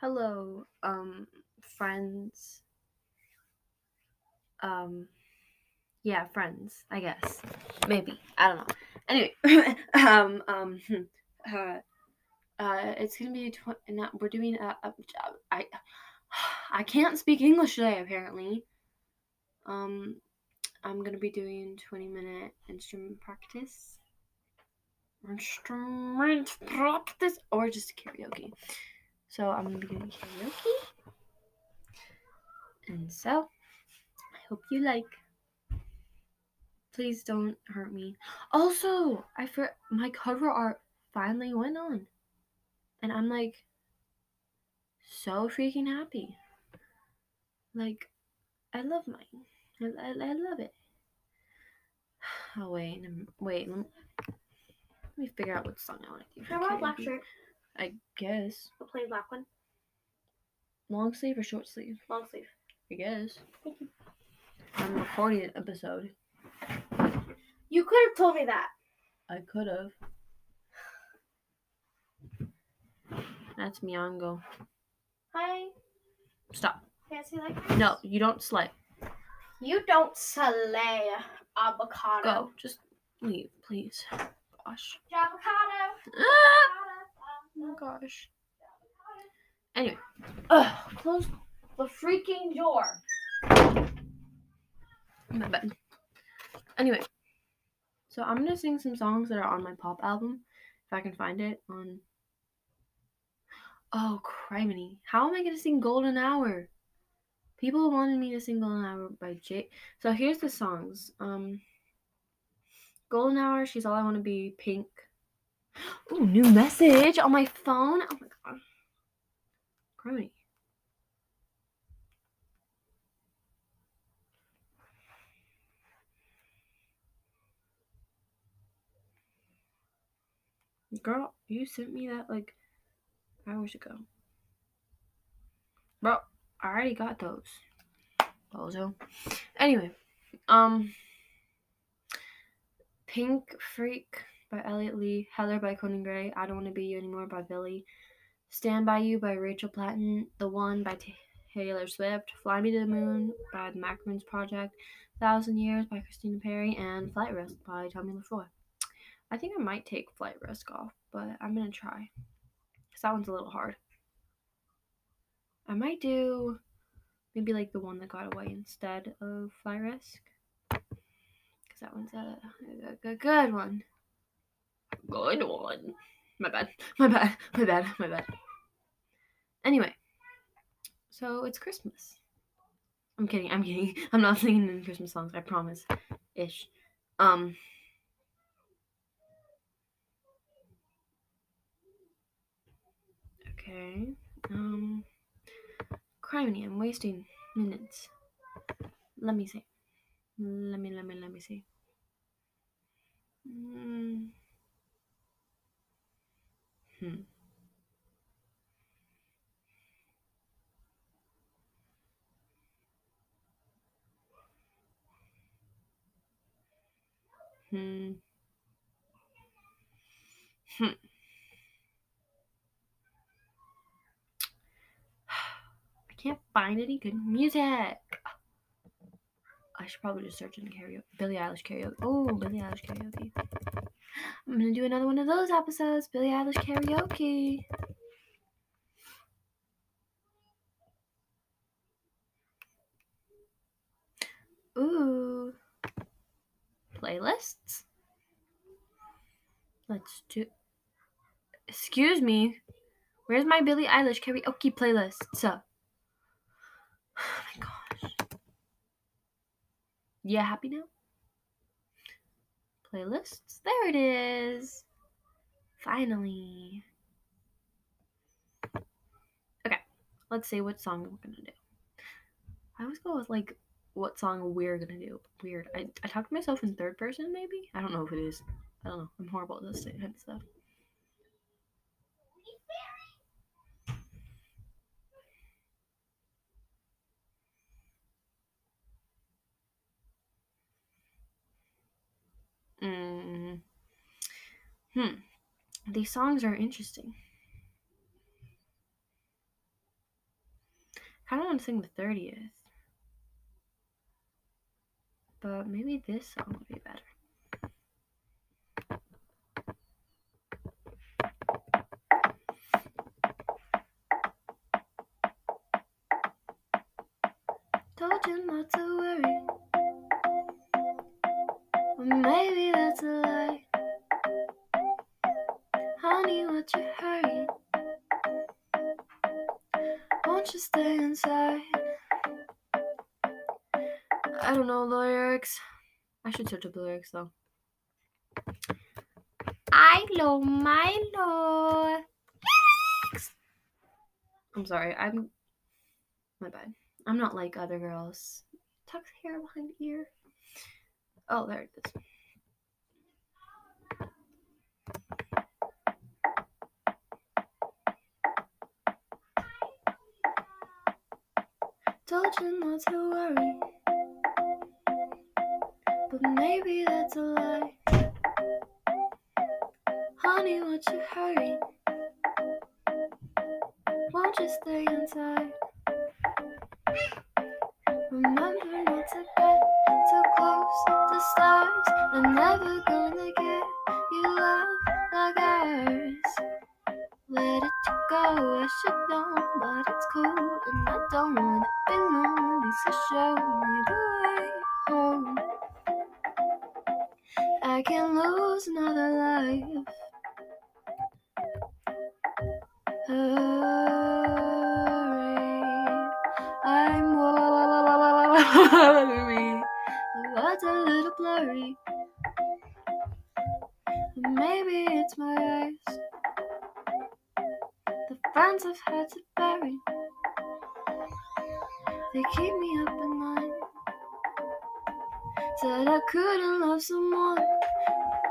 hello, um, friends. Um, yeah, friends, I guess. Maybe. I don't know. Anyway, um, um, uh, uh, it's gonna be, tw- not, we're doing, a, a, I, I can't speak English today, apparently. Um, I'm gonna be doing 20 minute instrument practice. Instrument practice, or just karaoke. So I'm gonna be doing karaoke. And so, I hope you like. Please don't hurt me. Also, I for my cover art finally went on. And I'm like so freaking happy. Like, I love mine. I, I, I love it. Oh wait, wait. Let me, let me figure out what song I want to do. I wear a black shirt? I guess A plain black one. long sleeve or short sleeve. Long sleeve. I guess. Thank you. I'm recording an episode. You could have told me that. I could have. That's Miongo. Hi. Stop. Fancy like No, you don't slay. You don't slay avocado. Go. Just leave, please. Gosh. Avocado. Ah! Oh my gosh. Anyway. Ugh, close the freaking door. My bad. Anyway. So I'm gonna sing some songs that are on my pop album. If I can find it on Oh criminy. How am I gonna sing Golden Hour? People wanted me to sing Golden Hour by Jay. So here's the songs. Um Golden Hour, She's All I Wanna Be, Pink. Ooh, new message on my phone. Oh my god. Crony. Girl, you sent me that like hours ago. Bro, I already got those. Also, Anyway, um Pink Freak by Elliot Lee, Heather by Conan Gray, I Don't Want to Be You Anymore by Billie, Stand By You by Rachel Platten, The One by Taylor Swift, Fly Me to the Moon by the Macarons Project, Thousand Years by Christina Perri, and Flight Risk by Tommy LaFleur. I think I might take Flight Risk off, but I'm gonna try. Because that one's a little hard. I might do maybe like the one that got away instead of Flight Risk. Because that one's a, a, a good one. Good one. My bad. My bad. My bad. My bad. Anyway. So it's Christmas. I'm kidding. I'm kidding. I'm not singing any Christmas songs. I promise. Ish. Um. Okay. Um. Criminy, I'm wasting minutes. Let me see. Let me, let me, let me see. Mm. Hmm. Hmm. Hmm. I can't find any good music. I should probably just search in karaoke. Billie Eilish karaoke. Oh, Billie Eilish karaoke. I'm gonna do another one of those episodes. Billie Eilish karaoke. Ooh. Playlists. Let's do. Excuse me. Where's my Billie Eilish karaoke playlist? So. Oh my gosh. Yeah, happy now? Playlists. There it is. Finally. Okay, let's see what song we're gonna do. I always go with like what song we're gonna do. Weird. I, I talk to myself in third person, maybe? I don't know if it is. I don't know. I'm horrible at this kind of stuff. Mm. Hmm. These songs are interesting. I kind of want to sing the 30th. But maybe this song would be better. Told you not to worry. Well, maybe that's a lie. Honey, what's your hurry? Won't you stay inside? I don't know lyrics. I should search up the lyrics though. Milo, Milo. Lyrics. I'm sorry. I'm my bad. I'm not like other girls. Tuck hair behind the ear. Oh, there it is. Told you not to worry. But maybe that's a lie. Honey, what's your hurry? Won't you stay inside? Remember not to get too close to stars. I'm never gonna get you love like ours. Let it go, I should know, but it's cool, and I don't wanna. So show me the way home. I can lose another life. Hurry, I'm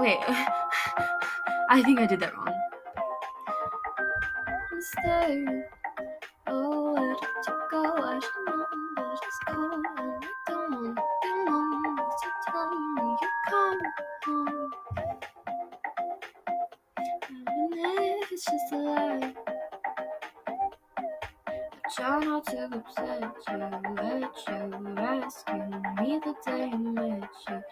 Wait, I think I did that wrong. Oh? I I don't if it's just a lie. I not upset you, let you rescue me the day I met you.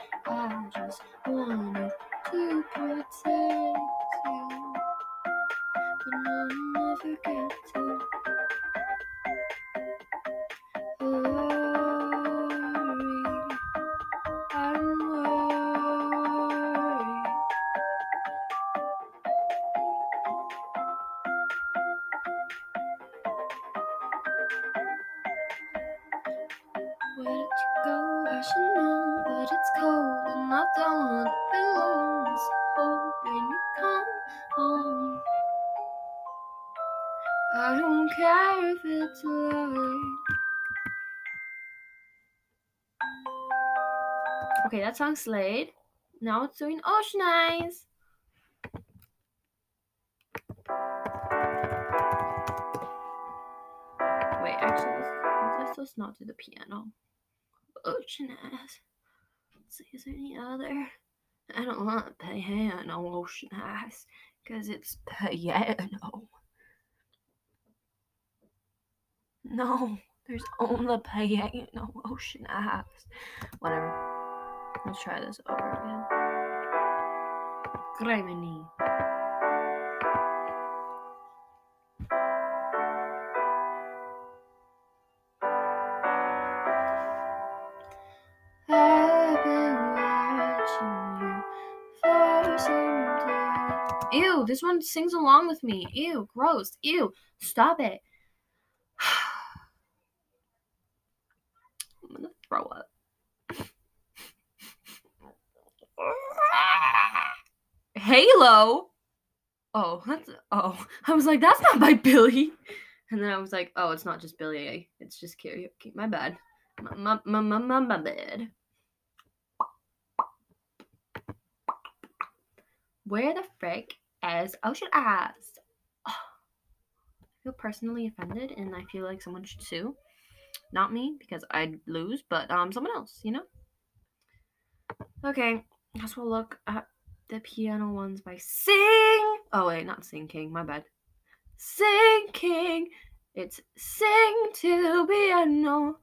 Lonely. So hoping you come home. I don't care if it's a. Okay, that song slayed. Now it's doing Ocean Eyes. Wait, actually, let's, let's not do the piano. Ocean Eyes. See, is there any other? I don't want piano oh, Ocean Eyes, because it's piano. No, there's only piano oh, Ocean Eyes. Whatever. Let's try this over again. This one sings along with me. Ew, gross. Ew, stop it. I'm gonna throw up. Halo. Oh, that's oh. I was like, that's not by Billie. And then I was like, oh, it's not just Billie. It's just karaoke. My bad. My my my my, my bad. Where the frick is Ocean Eyes? Oh, I feel personally offended, and I feel like someone should sue. Not me, because I'd lose, but um, someone else. You know. Okay, guess we'll look at the piano ones by Sing. Oh wait, not Sing King. My bad. Sing King. It's sing to unknown.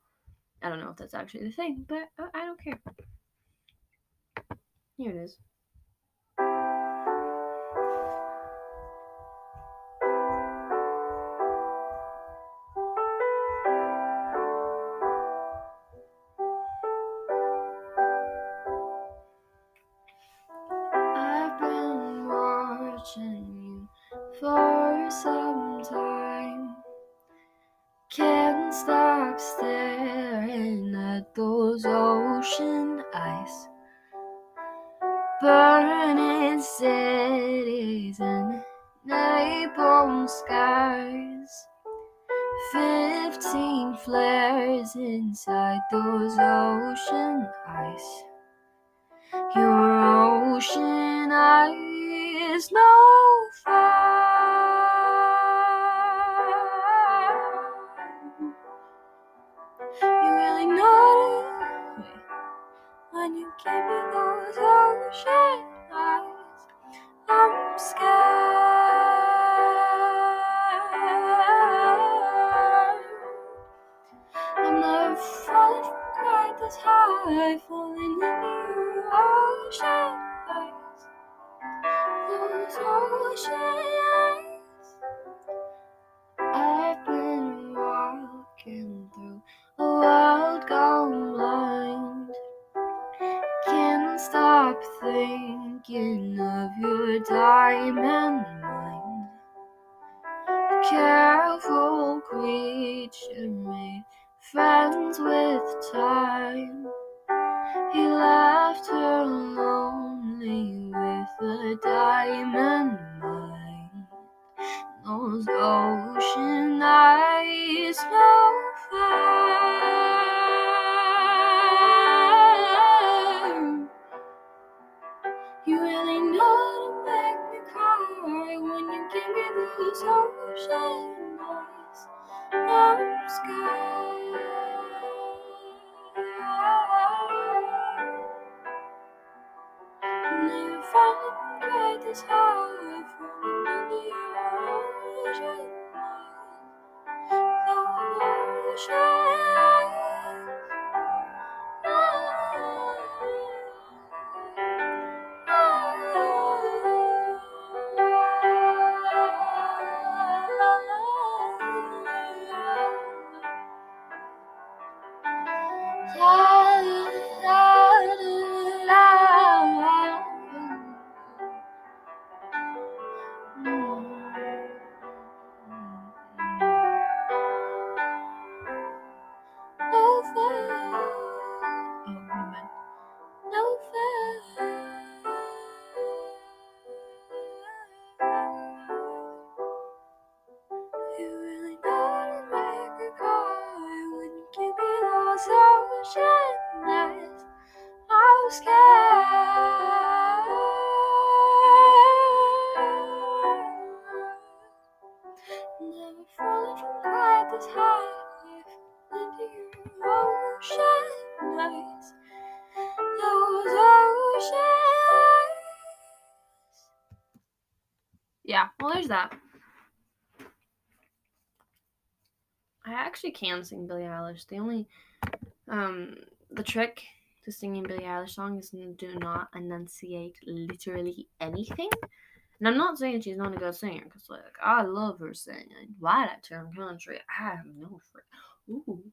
I don't know if that's actually the thing, but uh, I don't care. Here it is. For some time. Can't stop staring at those ocean eyes. Burning cities and napalm skies. Fifteen flares inside those ocean eyes. Your ocean eyes no fun. You really know it when you give me those ocean ocean Yeah, well, there's that. I actually can sing Billie Eilish. The only, um, the trick to singing Billie Eilish song is do not enunciate literally anything. And I'm not saying she's not a good singer, because, like, I love her singing. Why that term country? I have no friend. Ooh.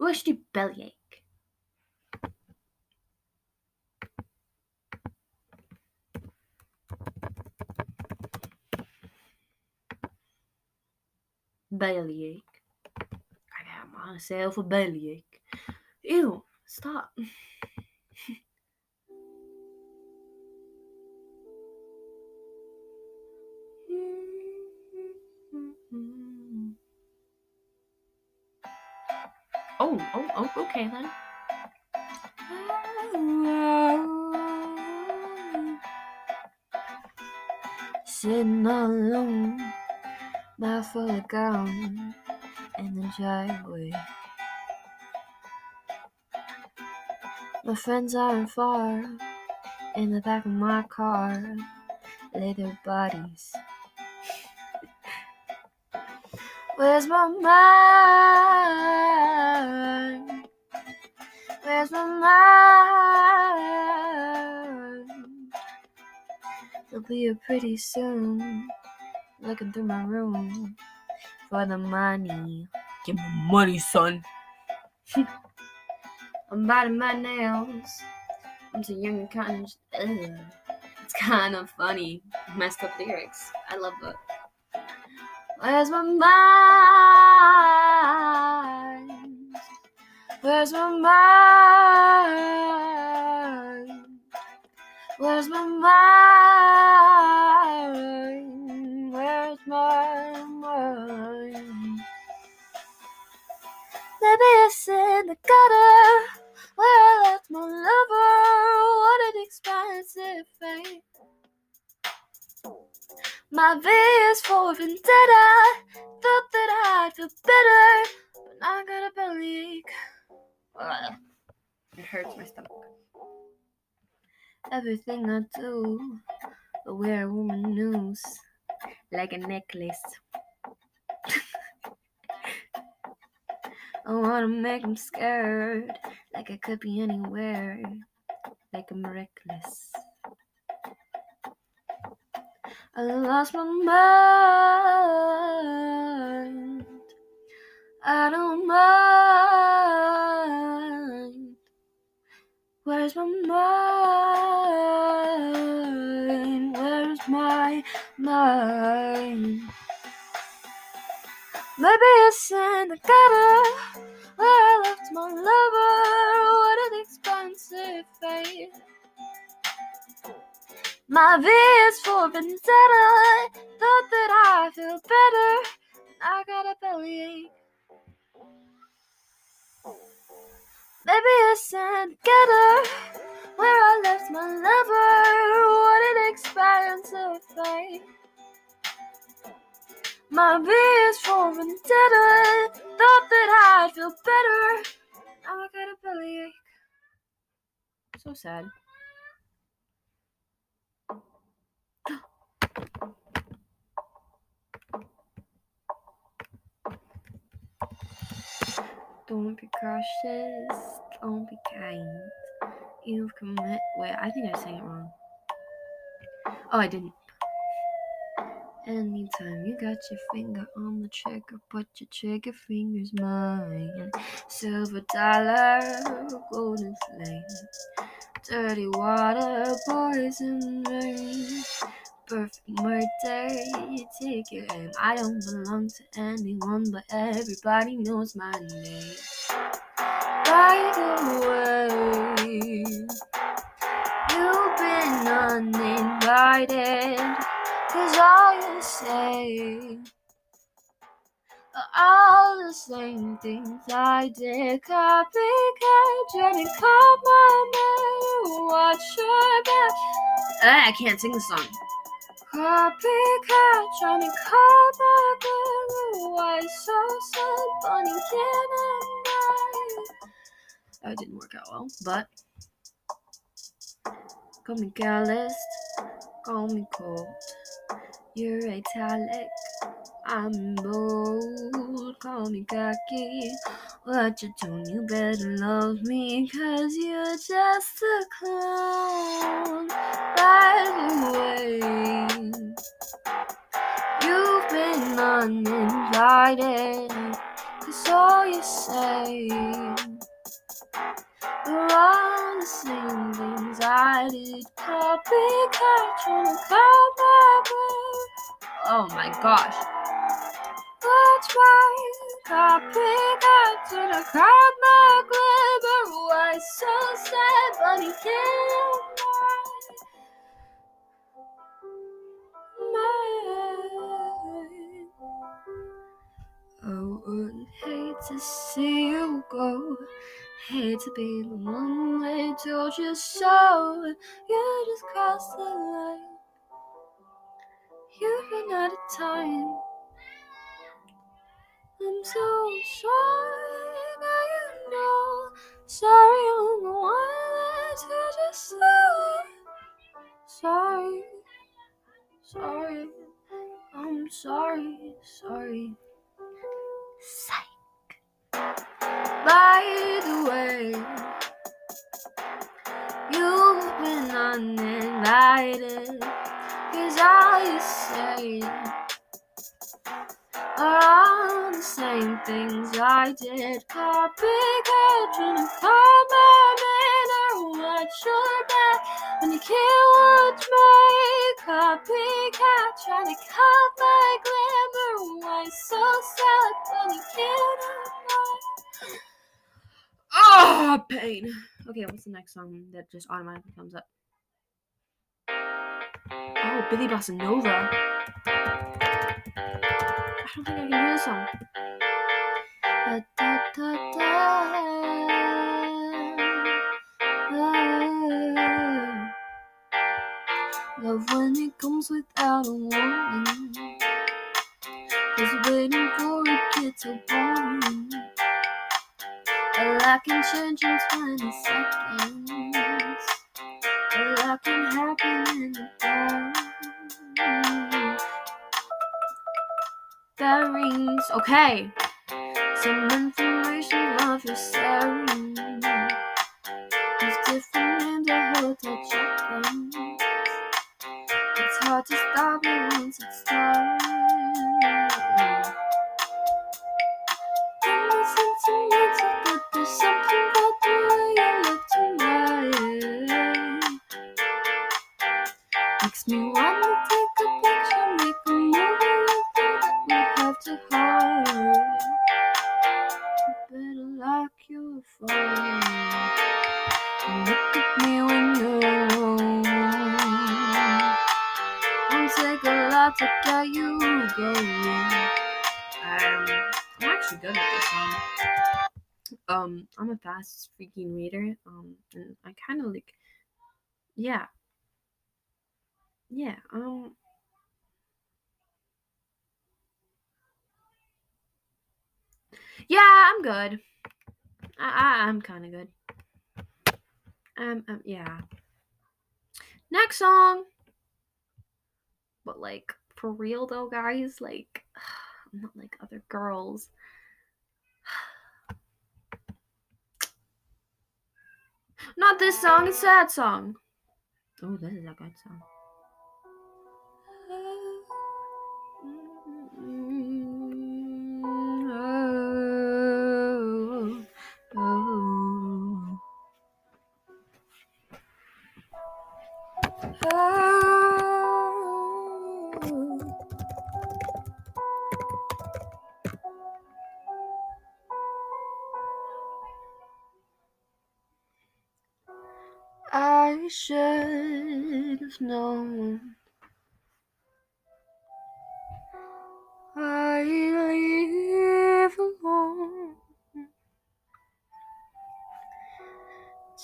Ooh, I should do bellyache. Bellyache. I got myself a bellyache. Ew, stop. Oh, oh, oh, okay then. Sitting alone, my full gown in the driveway. My friends aren't far. In the back of my car, their bodies. Where's my mind? Where's my mind? It'll be here pretty soon. Looking through my room for the money. Give me money, son. I'm biting my nails. I'm too young and cotton. Ugh. It's kind of funny. Messed up lyrics. I love it. Where's my mind? Where's my mind? Where's my mind? My mind? It's in the gutter where I left my lover. What an expensive fate. My V is for vendetta. Thought that I'd feel better, but I got a bellyache. It hurts my stomach. Everything I do, I wear woman news like a necklace. I wanna make him scared, like I could be anywhere, like I'm reckless. I lost my mind. I don't mind. Where's my mind? Where's my mind? Maybe it's in the gutter where I left my lover. What an expensive fate. My V is for vendetta. Thought that I feel better. I got a bellyache. Maybe it's in the gutter where I left my lover. What an expensive fate. My is for vendetta. Thought that I'd feel better. Now I got a bellyache. So sad. Don't be cautious. Don't be kind. You've commit. Wait, I think I sang it wrong. Oh, I didn't. Anytime you got your finger on the trigger, put your trigger fingers mine. Silver dollar, golden flame, dirty water, poison rain. Perfect murder, you take your aim. I don't belong to anyone, but everybody knows my name. By the way, you've been uninvited. Cause all you say are all the same things I did. Copycat, to call my name. Watch your back. I can't sing the song. Copycat, trying to call my name. Why so sad? Bunny, can I? That didn't work out well, but. Call me careless, call me cold. You're italic, I'm bold. Call me cocky. What you doing? You better love me, cause you're just a clown. By the way, you've been uninvited, cause all you say Oh my gosh. That's right. Copycat, trying to call my glimmer. Why so sad, but he can't. I would hate to see you go. Hate to be the one that told you so. You just crossed the line. You've been out of time. I'm so sorry now you know. Sorry, I'm the one that told you so. Sorry, sorry, I'm sorry, sorry. Psych. By the way, you've been uninvited. Cause all you say are all the same things I did. Copycat, trying to compliment or watch your back when you can't watch my copycat. Trying to cut my glamour. Why so sad when you can't? Oh, pain. Okay, what's the next song that just automatically comes up? Oh, Billie Bossa Nova. I don't think I can do this song. Da, da, da, da. Ah. Love when it comes without a warning. Cause waiting for it gets so boring. A lot can change in 20 seconds. A lot can happen in the. That rings. Okay. Some information of your sharing. There's different Makes me wanna take a picture, make a movie with you that we have to hide. Better lock your phone. Look at me when you're alone. Won't take a lot to get you going. Um, I'm actually good at this song. Um, I'm a fast freaking reader. Um, and I kind of like, yeah, yeah. Um, yeah, I'm good. I, I I'm kind of good. Um, um, yeah. Next song. But like for real though, guys, like I'm not like other girls. Not this song, it's sad song. Oh, this is a good song. I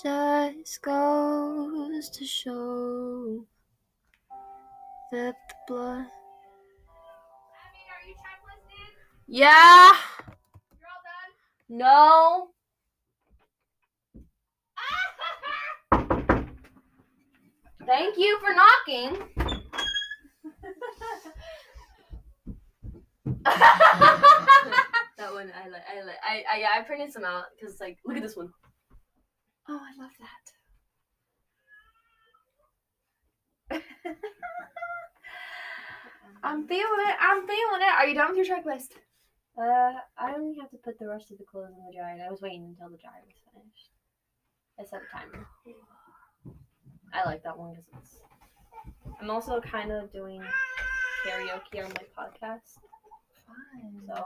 Just goes to show that the blood. are? Yeah. You're all done? No. Thank you for knocking. that one I like. I like. I, I yeah. I printed some out because like, look at this one. Oh, I love that. I'm feeling it. I'm feeling it. Are you done with your checklist? Uh, I only have to put the rest of the clothes in the dryer. I was waiting until the dryer was finished. I set a timer. I like that one because it's. I'm also kind of doing karaoke on my podcast, Fine. so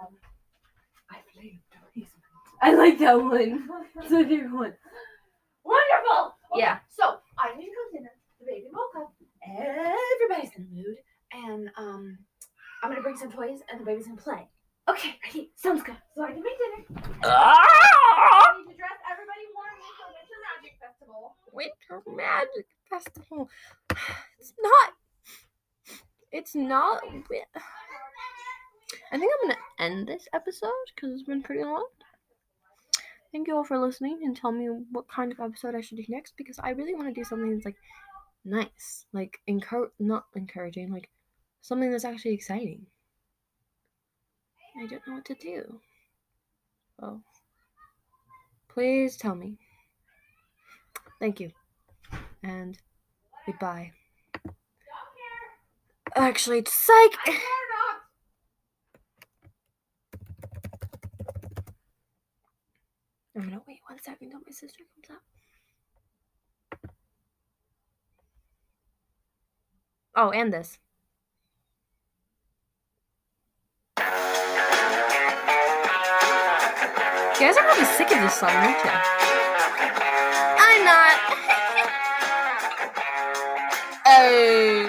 I played basement. I like that one. It's my favorite one. Wonderful. Okay, Yeah. So I need to cook dinner. The baby woke up. Everybody's in the mood, and um, I'm gonna bring some toys, and the baby's gonna play. Okay, ready? Sounds good. So I can make dinner. Ah! I need to dress everybody warmly for Winter Magic Festival. Winter Magic Festival. It's not. It's not. I think I'm gonna end this episode because it's been pretty long. Thank you all for listening and tell me what kind of episode I should do next because I really want to do something that's like nice, like encourage, not encouraging, like something that's actually exciting. I don't know what to do. Oh. Please tell me. Thank you. And goodbye. Actually, it's psych! I'm gonna wait one second until my sister comes up. Oh, and this. You guys are probably sick of this song, aren't you? I'm not. oh.